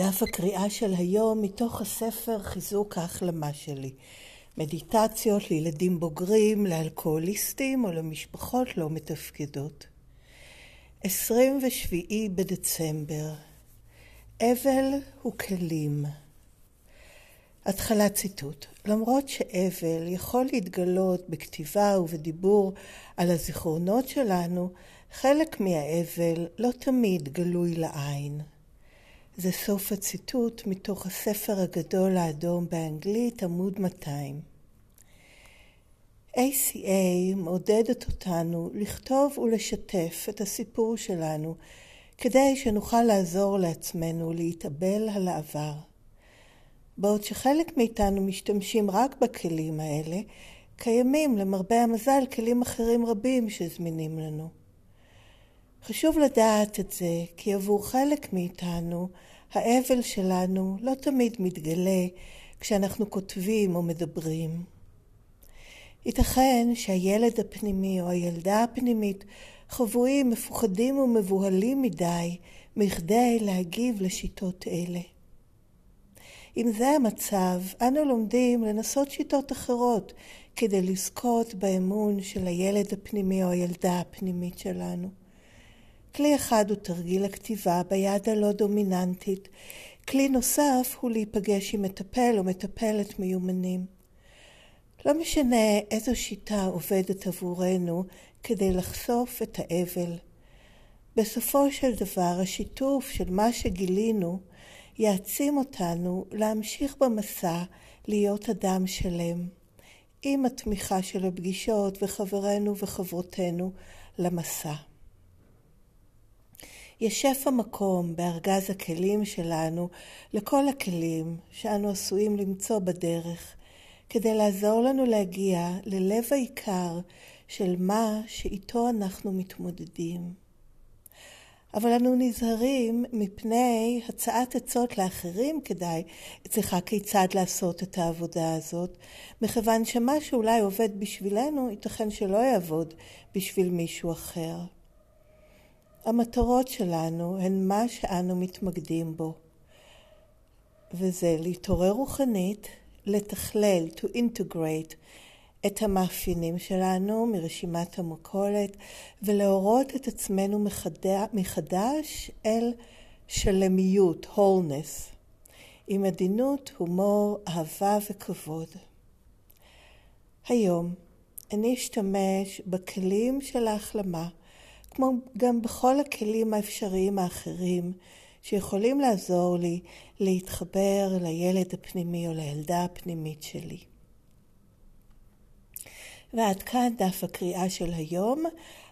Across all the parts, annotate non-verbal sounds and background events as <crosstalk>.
דף הקריאה של היום מתוך הספר חיזוק ההחלמה שלי. מדיטציות לילדים בוגרים, לאלכוהוליסטים או למשפחות לא מתפקדות. 27 בדצמבר אבל הוא כלים. התחלת ציטוט: למרות שאבל יכול להתגלות בכתיבה ובדיבור על הזיכרונות שלנו, חלק מהאבל לא תמיד גלוי לעין. זה סוף הציטוט מתוך הספר הגדול האדום באנגלית, עמוד 200. ACA מעודדת אותנו לכתוב ולשתף את הסיפור שלנו כדי שנוכל לעזור לעצמנו להתאבל על העבר. בעוד שחלק מאיתנו משתמשים רק בכלים האלה, קיימים למרבה המזל כלים אחרים רבים שזמינים לנו. חשוב לדעת את זה, כי עבור חלק מאיתנו, האבל שלנו לא תמיד מתגלה כשאנחנו כותבים או מדברים. ייתכן שהילד הפנימי או הילדה הפנימית חבויים, מפוחדים ומבוהלים מדי מכדי להגיב לשיטות אלה. אם זה המצב, אנו לומדים לנסות שיטות אחרות כדי לזכות באמון של הילד הפנימי או הילדה הפנימית שלנו. כלי אחד הוא תרגיל הכתיבה ביד הלא דומיננטית. כלי נוסף הוא להיפגש עם מטפל או מטפלת מיומנים. לא משנה איזו שיטה עובדת עבורנו כדי לחשוף את האבל. בסופו של דבר השיתוף של מה שגילינו יעצים אותנו להמשיך במסע להיות אדם שלם, עם התמיכה של הפגישות וחברינו וחברותינו למסע. יש שפע מקום בארגז הכלים שלנו לכל הכלים שאנו עשויים למצוא בדרך, כדי לעזור לנו להגיע ללב העיקר של מה שאיתו אנחנו מתמודדים. אבל אנו נזהרים מפני הצעת עצות לאחרים כדאי, אצלך כיצד לעשות את העבודה הזאת, מכיוון שמה שאולי עובד בשבילנו, ייתכן שלא יעבוד בשביל מישהו אחר. המטרות שלנו הן מה שאנו מתמקדים בו, וזה להתעורר רוחנית, לתכלל, to integrate, את המאפיינים שלנו מרשימת המכולת ולהורות את עצמנו מחדש אל שלמיות, wholeness, עם עדינות, הומור, אהבה וכבוד. היום אני אשתמש בכלים של ההחלמה, כמו גם בכל הכלים האפשריים האחרים שיכולים לעזור לי להתחבר לילד הפנימי או לילדה הפנימית שלי. ועד כאן דף הקריאה של היום.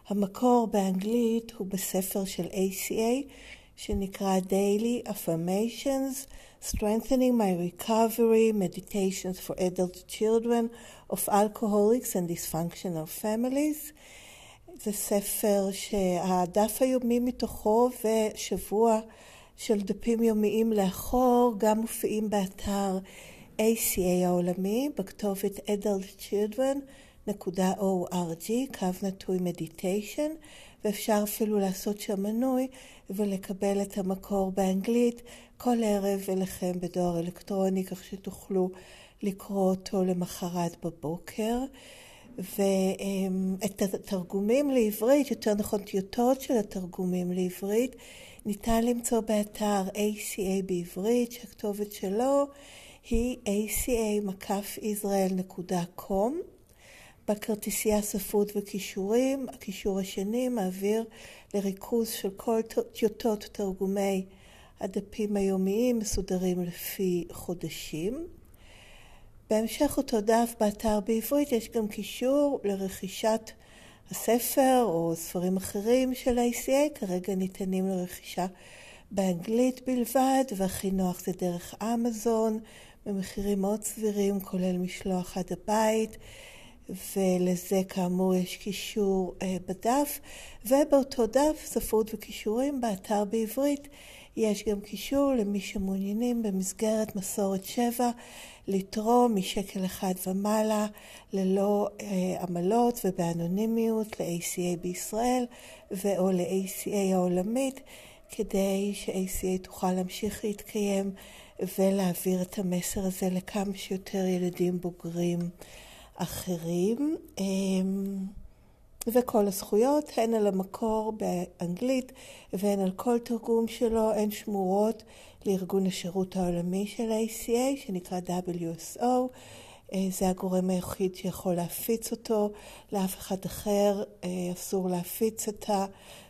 המקור באנגלית הוא בספר של ACA שנקרא Daily Affirmations, Strengthening My Recovery, Meditations for Adult Children of Alcoholics and Dysfunctional Families. זה ספר שהדף היומי מתוכו ושבוע של דפים יומיים לאחור גם מופיעים באתר ACA העולמי בכתובת Adult Children www.org, קו נטוי מדיטיישן, ואפשר אפילו לעשות שם מנוי ולקבל את המקור באנגלית כל ערב אליכם בדואר אלקטרוני, כך שתוכלו לקרוא אותו למחרת בבוקר. ואת התרגומים לעברית, יותר נכון טיוטות של התרגומים לעברית, ניתן למצוא באתר ACA בעברית, שהכתובת שלו היא aca-israel.com. בכרטיסייה ספרות וכישורים, הכישור השני מעביר לריכוז של כל טיוטות תרגומי הדפים היומיים מסודרים לפי חודשים. בהמשך אותו דף באתר בעברית יש גם קישור לרכישת הספר או ספרים אחרים של ה-ACA, כרגע ניתנים לרכישה באנגלית בלבד, והכי נוח זה דרך אמזון, במחירים מאוד סבירים, כולל משלוח עד הבית. ולזה כאמור יש קישור אה, בדף, ובאותו דף ספרות וכישורים באתר בעברית יש גם קישור למי שמעוניינים במסגרת מסורת שבע לתרום משקל אחד ומעלה ללא אה, עמלות ובאנונימיות ל-ACA בישראל ו/או ל-ACA העולמית כדי ש-ACA תוכל להמשיך להתקיים ולהעביר את המסר הזה לכמה שיותר ילדים בוגרים אחרים. אמ, וכל הזכויות, הן על המקור באנגלית והן על כל תרגום שלו, הן שמורות לארגון השירות העולמי של ה-ACA, שנקרא WSO. אה, זה הגורם היחיד שיכול להפיץ אותו, לאף אחד אחר אה, אסור להפיץ את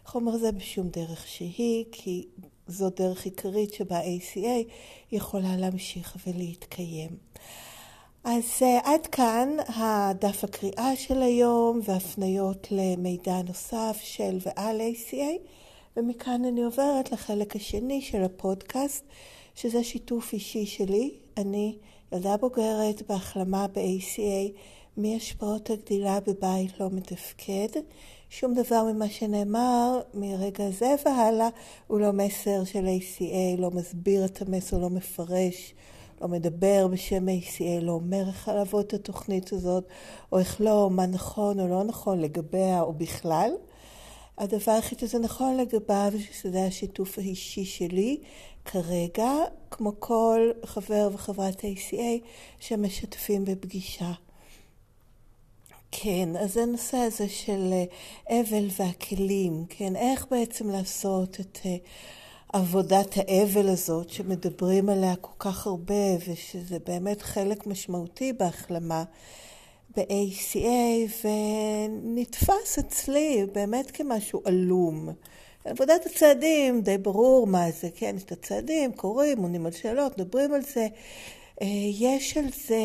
החומר הזה בשום דרך שהיא, כי זו דרך עיקרית שבה ACA יכולה להמשיך ולהתקיים. אז uh, עד כאן הדף הקריאה של היום והפניות למידע נוסף של ועל ACA, ומכאן אני עוברת לחלק השני של הפודקאסט, שזה שיתוף אישי שלי. אני ילדה בוגרת בהחלמה ב-ACA מהשפעות הגדילה בבית לא מתפקד. שום דבר ממה שנאמר מרגע זה והלאה הוא לא מסר של ACA, לא מסביר את המסר, לא מפרש, לא מדבר בשם ACA, לא אומר איך לעבוד את התוכנית הזאת, או איך לא, מה נכון או לא נכון לגביה או בכלל. הדבר היחיד שזה נכון לגביו, שזה השיתוף האישי שלי כרגע, כמו כל חבר וחברת ACA שמשתפים בפגישה. כן, אז הנושא הזה של אה, אבל והכלים, כן, איך בעצם לעשות את אה, עבודת האבל הזאת שמדברים עליה כל כך הרבה ושזה באמת חלק משמעותי בהחלמה ב-ACA ונתפס אצלי באמת כמשהו עלום. עבודת הצעדים, די ברור מה זה, כן, יש את הצעדים, קוראים, עונים על שאלות, מדברים על זה. אה, יש על זה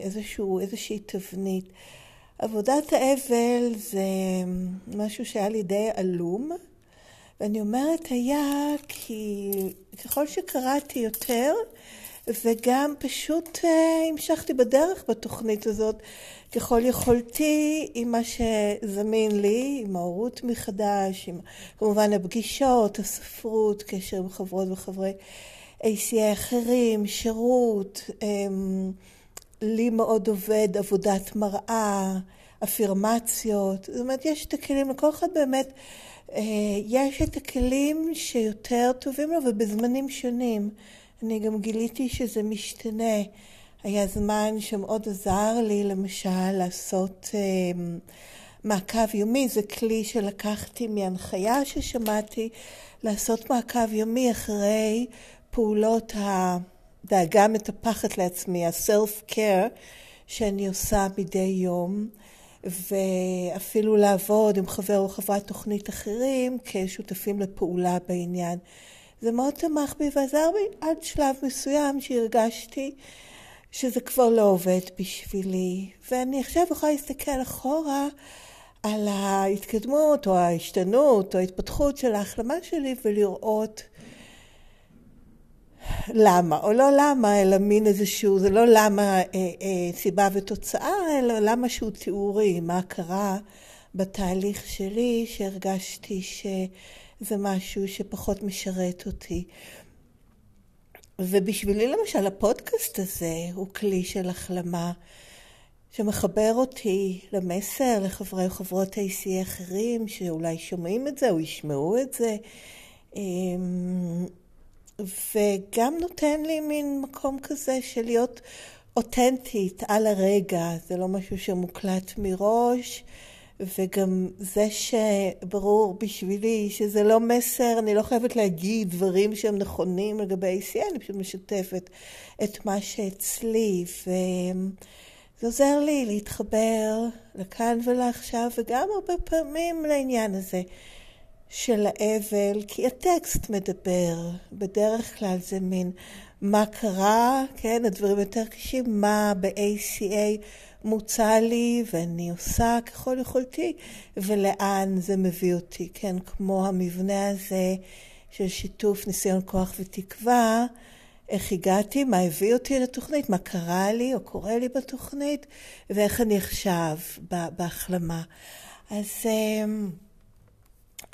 איזשהו, איזושהי תבנית. עבודת האבל זה משהו שהיה לי די עלום, ואני אומרת היה כי ככל שקראתי יותר, וגם פשוט uh, המשכתי בדרך בתוכנית הזאת. ככל יכולתי עם מה שזמין לי, עם ההורות מחדש, עם כמובן הפגישות, הספרות, קשר עם חברות וחברי ACA אחרים, שירות, um, לי מאוד עובד עבודת מראה, אפירמציות, זאת אומרת יש את הכלים, לכל אחד באמת יש את הכלים שיותר טובים לו ובזמנים שונים. אני גם גיליתי שזה משתנה. היה זמן שמאוד עזר לי למשל לעשות אה, מעקב יומי, זה כלי שלקחתי מהנחיה ששמעתי, לעשות מעקב יומי אחרי פעולות הדאגה מטפחת לעצמי, ה-self-care שאני עושה מדי יום. ואפילו לעבוד עם חבר או חברת תוכנית אחרים כשותפים לפעולה בעניין. זה מאוד תמך בי ועזר בי עד שלב מסוים שהרגשתי שזה כבר לא עובד בשבילי. ואני עכשיו יכולה להסתכל אחורה על ההתקדמות או ההשתנות או ההתפתחות של ההחלמה שלי ולראות למה, או לא למה, אלא מין איזשהו, זה לא למה אה, אה, סיבה ותוצאה, אלא למה שהוא תיאורי, מה קרה בתהליך שלי שהרגשתי שזה משהו שפחות משרת אותי. ובשבילי למשל הפודקאסט הזה הוא כלי של החלמה שמחבר אותי למסר לחברי וחברות ACA אחרים שאולי שומעים את זה או ישמעו את זה. וגם נותן לי מין מקום כזה של להיות אותנטית על הרגע, זה לא משהו שמוקלט מראש, וגם זה שברור בשבילי שזה לא מסר, אני לא חייבת להגיד דברים שהם נכונים לגבי ACA, אני פשוט משתפת את מה שאצלי, וזה עוזר לי להתחבר לכאן ולעכשיו, וגם הרבה פעמים לעניין הזה. של האבל, כי הטקסט מדבר, בדרך כלל זה מין מה קרה, כן, הדברים יותר קשים, מה ב-ACA מוצע לי ואני עושה ככל יכולתי, ולאן זה מביא אותי, כן, כמו המבנה הזה של שיתוף ניסיון כוח ותקווה, איך הגעתי, מה הביא אותי לתוכנית, מה קרה לי או קורה לי בתוכנית, ואיך אני עכשיו בהחלמה. אז...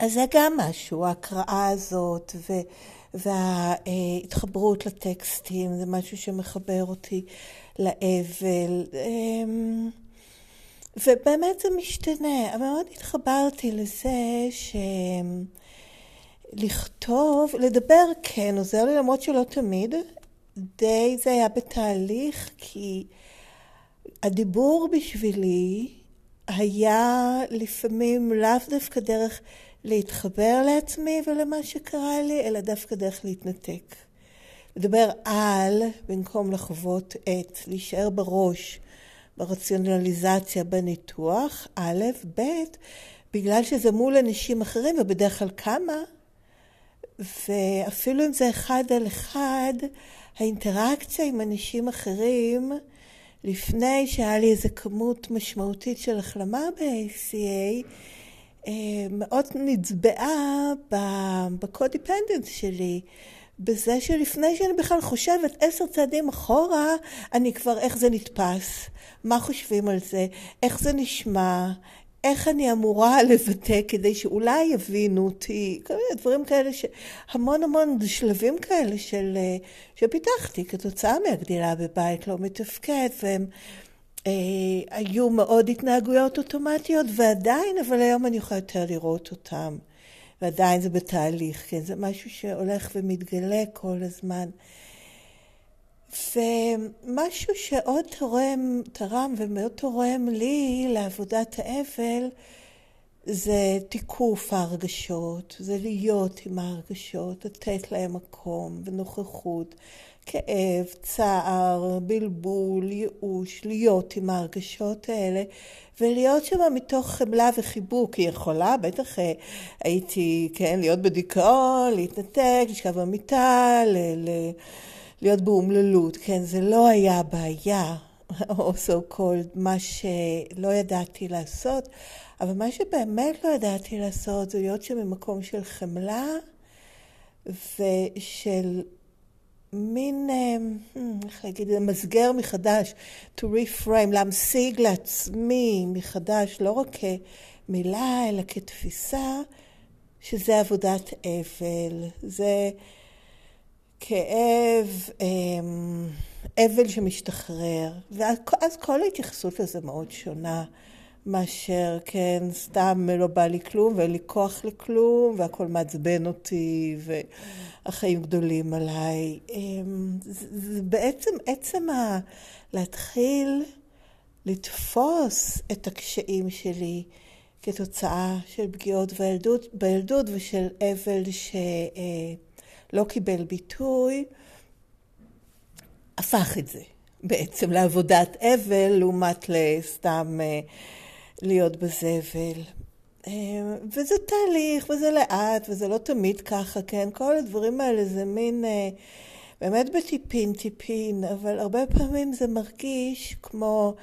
אז זה גם משהו, ההקראה הזאת ו, וההתחברות לטקסטים, זה משהו שמחבר אותי לאבל. אמ, ובאמת זה משתנה. מאוד התחברתי לזה ש... לכתוב, לדבר כן עוזר לי למרות שלא תמיד. די זה היה בתהליך כי הדיבור בשבילי היה לפעמים לאו דווקא דרך להתחבר לעצמי ולמה שקרה לי, אלא דווקא דרך להתנתק. לדבר על במקום לחוות את, להישאר בראש, ברציונליזציה, בניתוח, א', ב', בגלל שזה מול אנשים אחרים, ובדרך כלל כמה, ואפילו אם זה אחד על אחד, האינטראקציה עם אנשים אחרים, לפני שהיה לי איזו כמות משמעותית של החלמה ב-ACA, מאוד נצבעה בקודיפנדנס שלי. בזה שלפני שאני בכלל חושבת עשר צעדים אחורה, אני כבר, איך זה נתפס, מה חושבים על זה, איך זה נשמע, איך אני אמורה <laughs> לבטא כדי שאולי יבינו אותי, כל מיני דברים כאלה, המון המון שלבים כאלה של, אה, שפיתחתי כתוצאה מהגדילה בבית לא מתפקד, והם אה, היו מאוד התנהגויות אוטומטיות, ועדיין, אבל היום אני יכולה יותר לראות אותם. ועדיין זה בתהליך, כן? זה משהו שהולך ומתגלה כל הזמן. ומשהו שעוד תורם, תרם ומאוד תורם לי לעבודת האבל זה תיקוף ההרגשות, זה להיות עם ההרגשות, לתת להם מקום ונוכחות, כאב, צער, בלבול, ייאוש, להיות עם ההרגשות האלה ולהיות שם מתוך חמלה וחיבוק. היא יכולה, בטח אה, הייתי, כן, להיות בדיכאון, להתנתק, לשכב במיטה, ל- ל- להיות באומללות, כן, זה לא היה בעיה, או so called, מה שלא ידעתי לעשות, אבל מה שבאמת לא ידעתי לעשות זה להיות שם ממקום של חמלה ושל מין, אה, hmm, איך להגיד, למסגר מחדש, to reframe, להמשיג לעצמי מחדש, לא רק כמילה, אלא כתפיסה, שזה עבודת אבל. זה כאב, אמ, אבל שמשתחרר. ואז כל ההתייחסות לזה מאוד שונה. מאשר, כן, סתם לא בא לי כלום ואין לי כוח לכלום והכל מעצבן אותי והחיים גדולים עליי. אמ, זה, בעצם עצם ה... להתחיל לתפוס את הקשיים שלי כתוצאה של פגיעות בילדות, בילדות ושל אבל שלא קיבל ביטוי, הפך את זה בעצם לעבודת אבל לעומת לסתם... להיות בזבל. אמ, וזה תהליך, וזה לאט, וזה לא תמיד ככה, כן? כל הדברים האלה זה מין, אה, באמת בטיפין טיפין, אבל הרבה פעמים זה מרגיש כמו,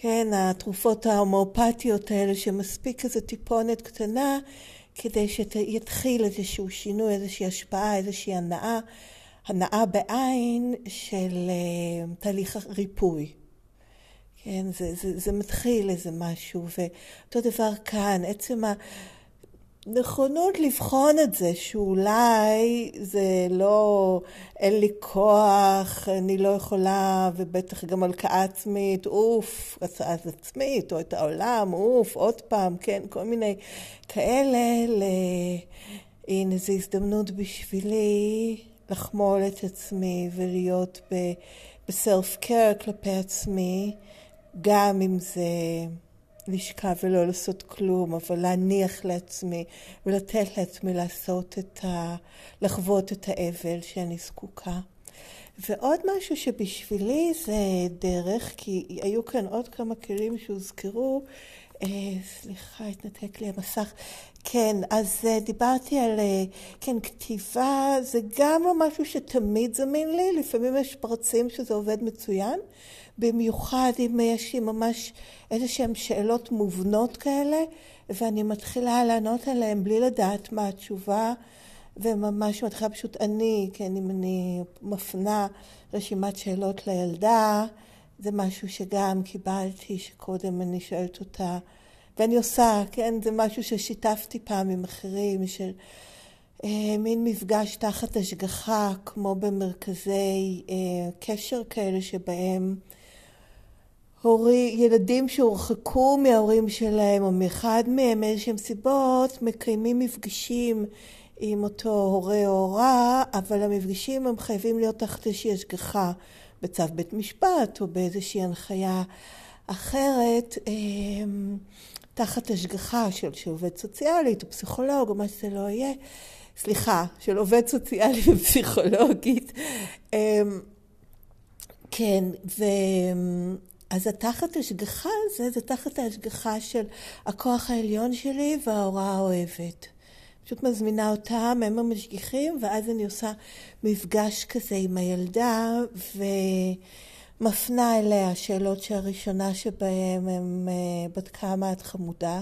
כן, התרופות ההומואפתיות האלה, שמספיק איזו טיפונת קטנה כדי שיתחיל איזשהו שינוי, איזושהי השפעה, איזושהי הנאה, הנאה בעין של אה, תהליך ריפוי. כן, זה, זה, זה מתחיל איזה משהו, ואותו דבר כאן, עצם הנכונות לבחון את זה, שאולי זה לא, אין לי כוח, אני לא יכולה, ובטח גם הלקאה עצמית, אוף, הצעה עצמית, או את העולם, אוף, עוד פעם, כן, כל מיני כאלה, ל... הנה, זו הזדמנות בשבילי לחמול את עצמי ולהיות בסלף קר כלפי עצמי. גם אם זה לשכב ולא לעשות כלום, אבל להניח לעצמי ולתת לעצמי לעשות את ה... לחוות את האבל שאני זקוקה. ועוד משהו שבשבילי זה דרך, כי היו כאן עוד כמה כלים שהוזכרו, אה, סליחה, התנתק לי המסך. כן, אז אה, דיברתי על, אה, כן, כתיבה זה גם לא משהו שתמיד זמין לי, לפעמים יש פרצים שזה עובד מצוין, במיוחד אם יש לי ממש איזה שהן שאלות מובנות כאלה, ואני מתחילה לענות עליהן בלי לדעת מה התשובה, וממש מתחילה פשוט אני, כן, אם אני מפנה רשימת שאלות לילדה, זה משהו שגם קיבלתי, שקודם אני שואלת אותה, ואני עושה, כן, זה משהו ששיתפתי פעם עם אחרים, של אה, מין מפגש תחת השגחה, כמו במרכזי אה, קשר כאלה שבהם הורי, ילדים שהורחקו מההורים שלהם או מאחד מהם איזשהם סיבות מקיימים מפגשים עם אותו הורה או הורה אבל המפגשים הם חייבים להיות תחת איזושהי השגחה בצו בית משפט או באיזושהי הנחיה אחרת אמ, תחת השגחה של, של עובד סוציאלית או פסיכולוג או מה שזה לא יהיה. סליחה, של עובד סוציאלי <laughs> ופסיכולוגית. אמ, כן, ו... אז התחת השגחה הזה, זה תחת ההשגחה של הכוח העליון שלי וההוראה האוהבת. פשוט מזמינה אותם, הם המשגיחים, ואז אני עושה מפגש כזה עם הילדה, ומפנה אליה שאלות שהראשונה שבהם הם אה, בת כמה את חמודה.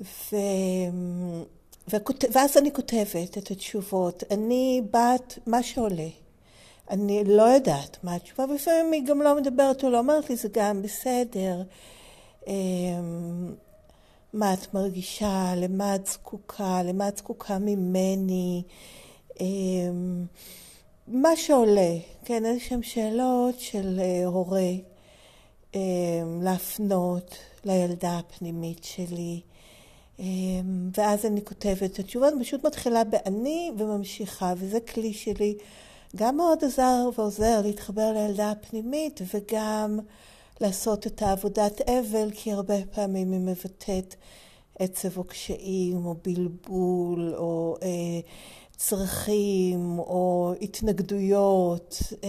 ו... וכות... ואז אני כותבת את התשובות. אני בת מה שעולה. אני לא יודעת מה התשובה, ולפעמים היא גם לא מדברת או לא אומרת לי, זה גם בסדר. אמ, מה את מרגישה, למה את זקוקה, למה את זקוקה ממני, אמ, מה שעולה, כן, איזה שהן שאלות של אה, הורה אמ, להפנות לילדה הפנימית שלי. ואז אני כותבת את התשובה, אני פשוט מתחילה באני וממשיכה, וזה כלי שלי גם מאוד עזר ועוזר להתחבר לילדה הפנימית וגם לעשות את העבודת אבל, כי הרבה פעמים היא מבטאת עצב או קשיים או בלבול או אה, צרכים או התנגדויות אה,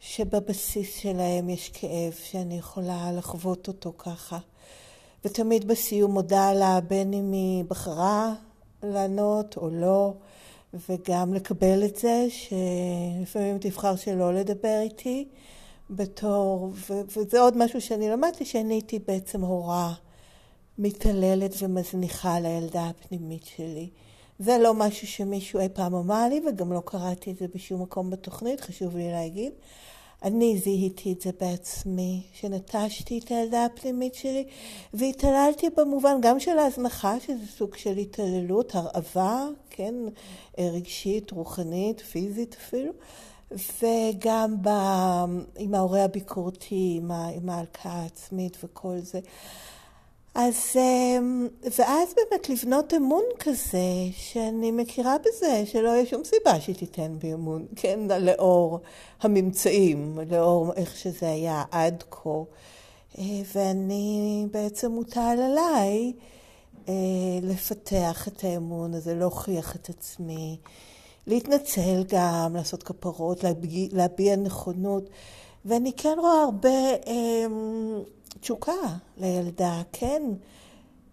שבבסיס שלהם יש כאב שאני יכולה לחוות אותו ככה. ותמיד בסיום מודה לה בין אם היא בחרה לענות או לא. וגם לקבל את זה שלפעמים תבחר שלא לדבר איתי בתור, ו- וזה עוד משהו שאני למדתי, שאני הייתי בעצם הורה מתעללת ומזניחה לילדה הפנימית שלי. זה לא משהו שמישהו אי פעם אמר לי וגם לא קראתי את זה בשום מקום בתוכנית, חשוב לי להגיד. אני זיהיתי את זה בעצמי, שנטשתי את הילדה הפנימית שלי והתעללתי במובן גם של ההזנחה, שזה סוג של התעללות, הרעבה, כן, רגשית, רוחנית, פיזית אפילו, וגם ב, עם ההורה הביקורתי, עם, ההלקאה העצמית וכל זה. אז, אמ, ואז באמת לבנות אמון כזה, שאני מכירה בזה, שלא יהיה שום סיבה שהיא תיתן בי אמון, כן, לאור הממצאים, לאור איך שזה היה עד כה. אה, ואני, בעצם מוטל עליי אה, לפתח את האמון הזה, להוכיח את עצמי, להתנצל גם, לעשות כפרות, להביע, להביע נכונות. ואני כן רואה הרבה... אמ, תשוקה לילדה, כן,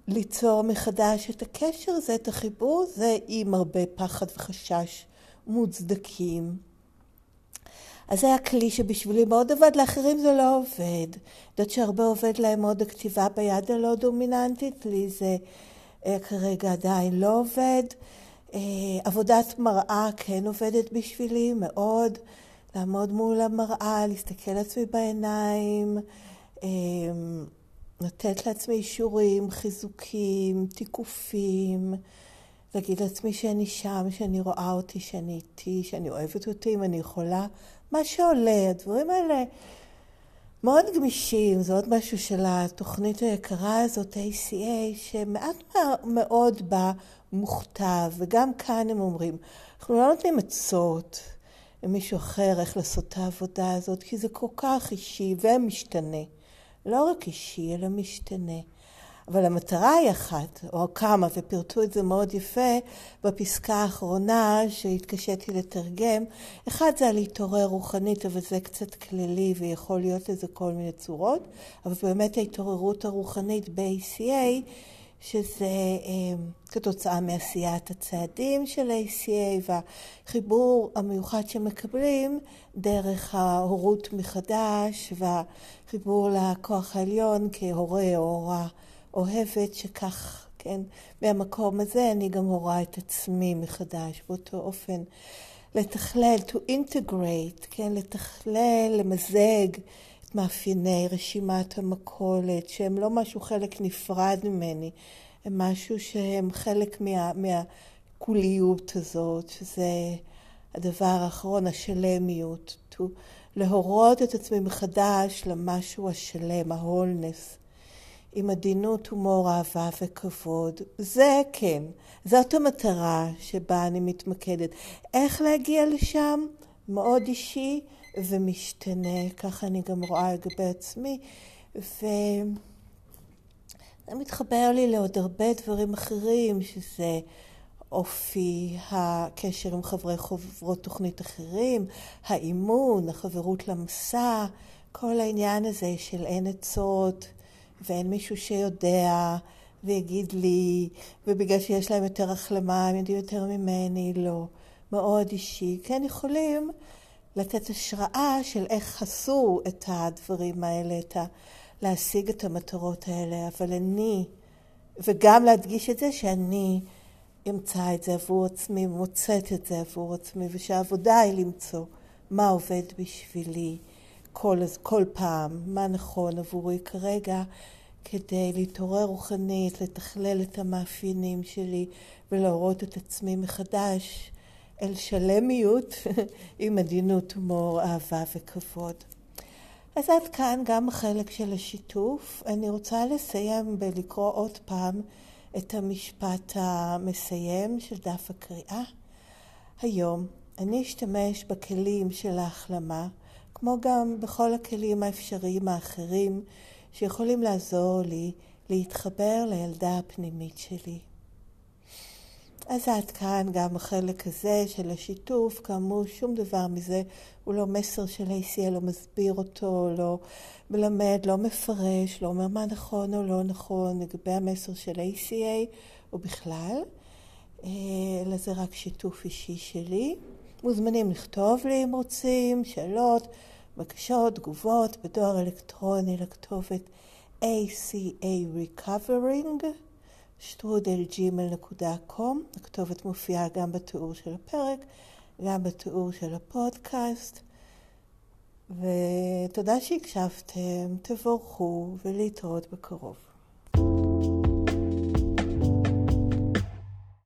ליצור מחדש את הקשר הזה, את החיבור הזה, עם הרבה פחד וחשש מוצדקים. אז זה היה כלי שבשבילי מאוד עבד, לאחרים זה לא עובד. יודעת שהרבה עובד להם מאוד הכתיבה ביד הלא דומיננטית, לי זה אה, כרגע עדיין לא עובד. אה, עבודת מראה כן עובדת בשבילי מאוד, לעמוד מול המראה, להסתכל לעצמי בעיניים, אמ, לתת לעצמי אישורים, חיזוקים, תיקופים, להגיד לעצמי שאני שם, שאני רואה אותי, שאני איתי, שאני אוהבת אותי, אם אני יכולה, מה שעולה, הדברים האלה מאוד גמישים, זה עוד משהו של התוכנית היקרה הזאת, ACA, שמעט מאוד בה מוכתב, וגם כאן הם אומרים, אנחנו לא נותנים עצות למישהו אחר איך לעשות את העבודה הזאת, כי זה כל כך אישי ומשתנה. לא רק אישי, אלא משתנה. אבל המטרה היא אחת, או כמה, ופירטו את זה מאוד יפה בפסקה האחרונה שהתקשיתי לתרגם. אחד זה על להתעורר רוחנית, אבל זה קצת כללי ויכול להיות לזה כל מיני צורות, אבל באמת ההתעוררות הרוחנית ב-ACA, שזה אה, כתוצאה מעשיית הצעדים של ACA והחיבור המיוחד שמקבלים דרך ההורות מחדש והחיבור לכוח העליון כהורה או הורה אוהבת שכך, כן, מהמקום הזה אני גם הורה את עצמי מחדש באותו אופן. לתכלל, to integrate, כן, לתכלל, למזג מאפייני רשימת המכולת, שהם לא משהו חלק נפרד ממני, הם משהו שהם חלק מה, מהקוליות הזאת, שזה הדבר האחרון, השלמיות, to להורות את עצמי מחדש למשהו השלם, ההולנס, עם עדינות, הומור, אהבה וכבוד. זה כן, זאת המטרה שבה אני מתמקדת. איך להגיע לשם? מאוד אישי ומשתנה, ככה אני גם רואה לגבי עצמי. ו... זה מתחבר לי לעוד הרבה דברים אחרים, שזה אופי הקשר עם חברי חברות תוכנית אחרים, האימון, החברות למסע, כל העניין הזה של אין עצות ואין מישהו שיודע ויגיד לי, ובגלל שיש להם יותר החלמה הם יודעים יותר ממני, לא. מאוד אישי. כן יכולים לתת השראה של איך עשו את הדברים האלה, את ה... להשיג את המטרות האלה, אבל אני, וגם להדגיש את זה שאני אמצא את זה עבור עצמי, מוצאת את זה עבור עצמי, ושהעבודה היא למצוא מה עובד בשבילי כל, כל פעם, מה נכון עבורי כרגע, כדי להתעורר רוחנית, לתכלל את המאפיינים שלי ולהורות את עצמי מחדש אל שלמיות <laughs> עם עדינות, הומור, אהבה וכבוד. אז עד כאן גם החלק של השיתוף. אני רוצה לסיים בלקרוא עוד פעם את המשפט המסיים של דף הקריאה. היום אני אשתמש בכלים של ההחלמה, כמו גם בכל הכלים האפשריים האחרים שיכולים לעזור לי להתחבר לילדה הפנימית שלי. אז עד כאן גם החלק הזה של השיתוף, כאמור שום דבר מזה הוא לא מסר של ACL, לא מסביר אותו, לא מלמד, לא מפרש, לא אומר מה נכון או לא נכון לגבי המסר של ACA או בכלל, אה, אלא זה רק שיתוף אישי שלי. מוזמנים לכתוב לי אם רוצים, שאלות, בקשות, תגובות, בדואר אלקטרוני לכתובת ACA Recovering. שטרודלג'ימל.קום, הכתובת מופיעה גם בתיאור של הפרק, גם בתיאור של הפודקאסט. ותודה שהקשבתם, תבורכו ולהתראות בקרוב.